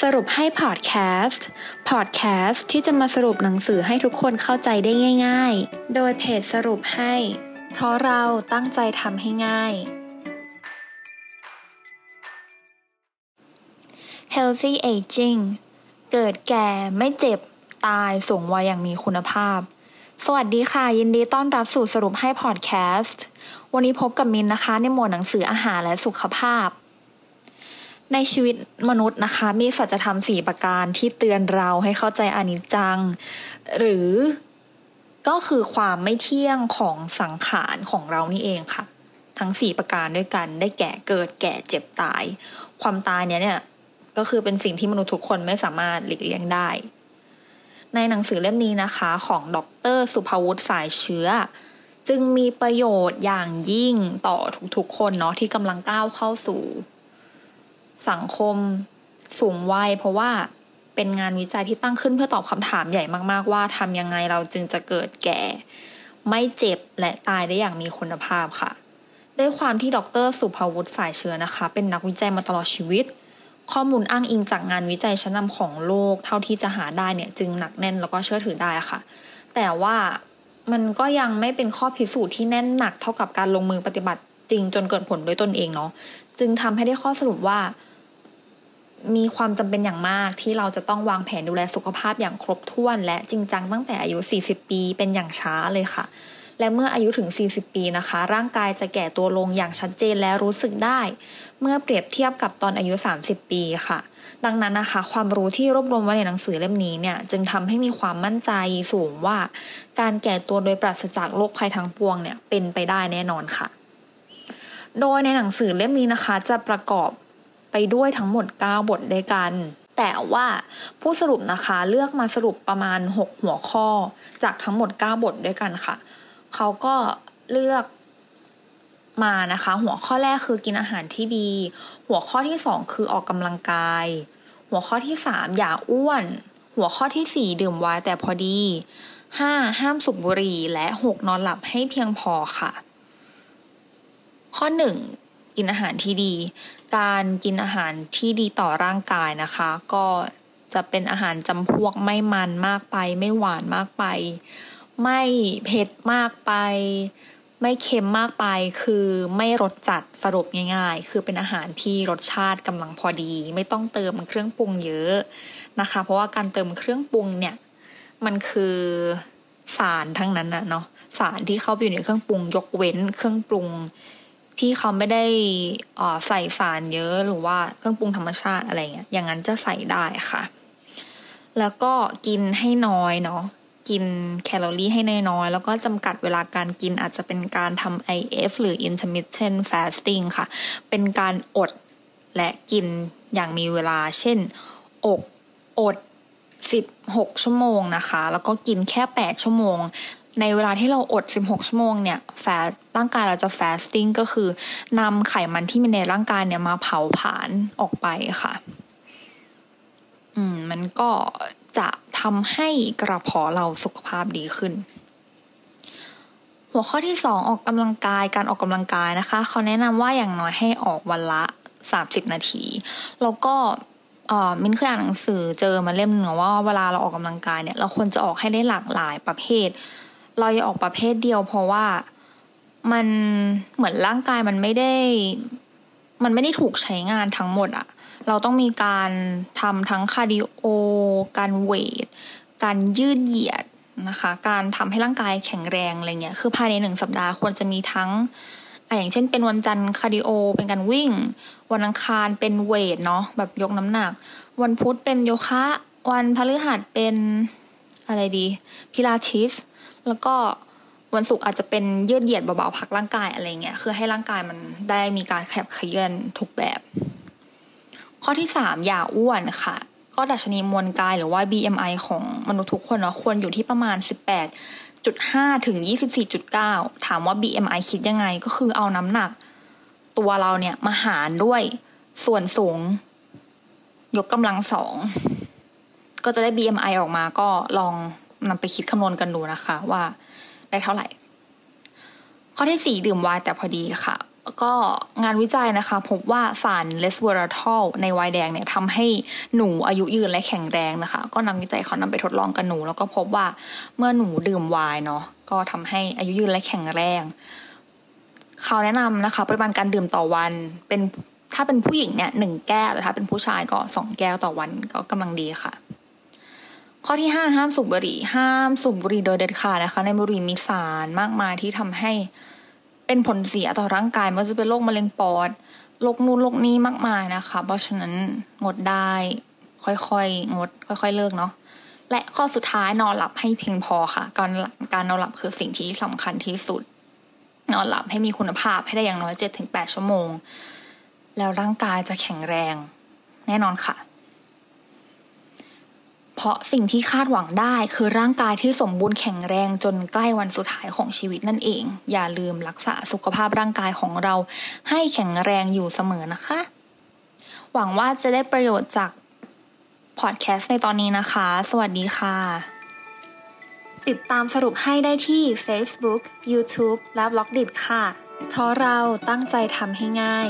สรุปให้พอดแคสต์ พอดแคสต์ที่จะมาสรุปหนังสือให้ทุกคนเข้าใจได้ง่าย ๆ โดยเพจสรุปให้ เพราะเราตั้งใจทำให้ง่าย Healthy Aging เกิดแก่ไม่เจ็บ ตายสูงวัยอย่างมีคุณภาพ สวัสดีค่ะ ยินดีต้อนรับสู่สรุปให้พอดแคสต์ วันนี้พบกับมินนะคะ ในหมวดหนังสืออาหารและสุขภาพ ในชีวิตมนุษย์นะคะ มีสัจธรรมสี่ประการที่เตือนเราให้เข้าใจอนิจจัง หรือก็คือความไม่เที่ยงของสังขารของเรานี่เองค่ะ ทั้งสี่ประการด้วยกันได้แก่เกิดแก่เจ็บตาย ความตายเนี่ยเนี่ยก็คือเป็นสิ่งที่มนุษย์ทุกคนไม่สามารถหลีกเลี่ยงได้ ในหนังสือเล่มนี้นะคะของดรสุภวุฒิสายเชื้อ จึงมีประโยชน์อย่างยิ่งต่อทุกๆคนเนาะที่กำลังก้าวเข้าสู่ สังคม สูงวัย เพราะว่าเป็นงานวิจัยที่ตั้งขึ้นเพื่อตอบคำถามใหญ่มาก ๆ ว่าทำยังไงเราจึงจะเกิดแก่ ไม่เจ็บและตายได้อย่างมีคุณภาพค่ะ ด้วยความที่ดรสุภวุฒิสายเชื้อนะคะ เป็นนักวิจัยมาตลอดชีวิต ข้อมูลอ้างอิงจากงานวิจัยชั้นนำของโลก เท่าที่จะหาได้เนี่ยจึงหนักแน่นแล้วก็เชื่อถือได้ค่ะ แต่ว่ามันก็ยังไม่เป็นข้อพิสูจน์ที่แน่นหนักเท่ากับการลงมือปฏิบัติจริงจนเกิดผลด้วยตนเองเนาะ จึงทำให้ได้ข้อสรุปว่า มีความจำเป็นอย่างมากที่เราจะต้องวางแผนดูแลสุขภาพอย่างครบถ้วน และจริงจังตั้งแต่อายุ 40 ปีเป็นอย่างช้าเลยค่ะ และเมื่ออายุถึง 40 ปีนะคะ ร่างกายจะแก่ตัวลงอย่างชัดเจนและรู้สึกได้ เมื่อเปรียบเทียบกับตอนอายุ 30 ปีค่ะ ดังนั้นนะคะ ความรู้ที่รวบรวมไว้ในหนังสือเล่มนี้เนี่ยจึงทำให้มีความมั่นใจสูงว่า การแก่ตัวโดยปราศจากโรคภัยทั้งปวงเนี่ยเป็นไปได้แน่นอนค่ะ โดยในหนังสือเล่มนี้นะคะ จะประกอบไปด้วยทั้งหมด 9 บทด้วยกัน แต่ว่าผู้สรุปนะคะเลือกมาสรุปประมาณ 6 หัวข้อ จากทั้งหมด 9 บทด้วยกันค่ะ เขาก็เลือกมานะคะ หัวข้อแรกคือกินอาหารที่ดี หัวข้อที่ 2 คือออกกำลังกาย หัวข้อที่ 3 อย่าอ้วน หัวข้อที่ 4 ดื่มไวน์แต่พอดี 5. ห้ามสูบบุหรี่และ 6 นอนหลับให้เพียงพอค่ะ ข้อ 1 กินอาหารที่ดี การกินอาหารที่ดีต่อร่างกายนะคะ ก็จะเป็นอาหารจำพวกไม่มันมากไป ไม่หวานมากไป ไม่เผ็ดมากไป ไม่เค็มมากไป คือไม่รสจัดสรุปง่าย ๆ คือเป็นอาหารที่รสชาติกำลังพอดี ไม่ต้องเติมเครื่องปรุงเยอะนะคะ เพราะว่าการเติมเครื่องปรุงเนี่ย มันคือสารทั้งนั้นนะเนาะสารที่เข้าไปอยู่ในเครื่องปรุง ยกเว้นเครื่องปรุง ที่เขาไม่ได้ใส่สารเยอะหรือว่าเครื่องปรุงธรรมชาติอะไรเงี้ยอย่างนั้นจะใส่ได้ค่ะ แล้วก็กินให้น้อยเนาะกินแคลอรี่ให้น้อยๆ แล้วก็จำกัดเวลาการกินอาจจะเป็นการทำ IF หรือ intermittent fasting ค่ะ เป็นการอดและกินอย่างมีเวลา เช่น อกอด 16 ชั่วโมงนะคะ แล้วก็กินแค่ 8 ชั่วโมง ในเวลาที่เราอด 16 ชั่วโมงเนี่ยแฟร่างกายเราจะ fasting ก็คือนำไขมันที่มีในร่างกายเนี่ยมาเผาผลาญออกไปค่ะ อืม มันก็จะทำให้กระเพาะเราสุขภาพดีขึ้น หัวข้อที่สองออกกำลังกายการออกกำลังกายนะคะเขาแนะนำว่าอย่างน้อยให้ออกวันละ 30 นาที แล้วก็มินเคยอ่านหนังสือเจอมาเล่มหนึ่งว่าเวลาเราออกกำลังกายเนี่ยเราควรจะออกให้ได้หลากหลายประเภท เราอย่าออกประเภทเดียว เพราะว่ามันเหมือนร่างกายมันไม่ได้ มันไม่ได้ถูกใช้งานทั้งหมดอะเราต้องมีการทำทั้ง cardio การเวท การยืดเหยียดนะคะ การทำให้ร่างกายแข็งแรงอะไรเงี้ย คือภายในหนึ่งสัปดาห์ควรจะมีทั้งออย่างเช่น เป็นวันจันทร์ cardio เป็นการวิ่ง วันอังคารเป็น weight เนาะแบบยกน้ำหนัก วันพุธเป็นโยคะ วันพฤหัสเป็น อะไรดีพิลาทิสแล้วก็วันศุกร์อาจจะเป็นยืดเหยียดเบาๆพักร่างกายอะไรเงี้ยคือให้ร่างกายมันได้มีการขยับเขยื้อนทุกแบบ ข้อที่สามอย่าอ้วนค่ะ ก็ดัชนีมวลกายหรือว่า BMI ของมนุษย์ทุกคนเนาะควรอยู่ที่ประมาณ 18.5 ถึง 24.9 ถามว่า BMI คิดยังไงก็คือเอาน้ำหนัก ตัวเราเนี่ยมาหารด้วยส่วนสูง ยกกำลังสอง ก็จะได้ BMI ออกมาก็ลองนำไปคิดคำนวณกันดูนะคะ ว่าได้เท่าไหร่ ข้อที่สี่ดื่มไวน์แต่พอดีค่ะ ก็งานวิจัยนะคะ พบว่าสาร resveratrol ในไวน์แดงเนี่ยทำให้หนูอายุยืนและแข็งแรงนะคะ ก็นักวิจัยเขานำไปทดลองกับหนู แล้วก็พบว่าเมื่อหนูดื่มไวน์เนาะก็ทำให้อายุยืนและแข็งแรงเขาแนะนำนะคะปริมาณการดื่มต่อวันเป็นถ้าเป็นผู้หญิงเนี่ยหนึ่งแก้วแต่ถ้าเป็นผู้ชายก็สองแก้วต่อวันก็กำลังดีค่ะ ข้อที่ห้าห้ามสูบบุหรี่ ห้ามสูบบุหรี่โดยเด็ดขาดนะคะ ในบุหรี่มีสารมากมายที่ทำให้เป็นผลเสียต่อร่างกายไม่ว่าจะเป็นโรคมะเร็งปอดโรคนู่นโรคนี้มากมายนะคะ เพราะฉะนั้นงดได้ค่อยๆงด ค่อย ๆ เลิกเนาะและข้อสุดท้ายนอนหลับให้เพียงพอค่ะ การการนอนหลับคือสิ่งที่สำคัญที่สุด นอนหลับให้มีคุณภาพให้ได้อย่างน้อยเจ็ดถึงแปดชั่วโมง แล้วร่างกายจะแข็งแรง แน่นอนค่ะ เพราะสิ่งที่คาดหวังได้คือร่างกายที่สมบูรณ์แข็งแรงจนใกล้วันสุดท้ายของชีวิตนั่นเอง อย่าลืมรักษาสุขภาพร่างกายของเรา ให้แข็งแรงอยู่เสมอนะคะ หวังว่าจะได้ประโยชน์จากพอดแคสต์ในตอนนี้นะคะ สวัสดีค่ะ ติดตามสรุปให้ได้ที่ Facebook, YouTube และ b ล็อกดิค่ะ เพราะเราตั้งใจทำให้ง่าย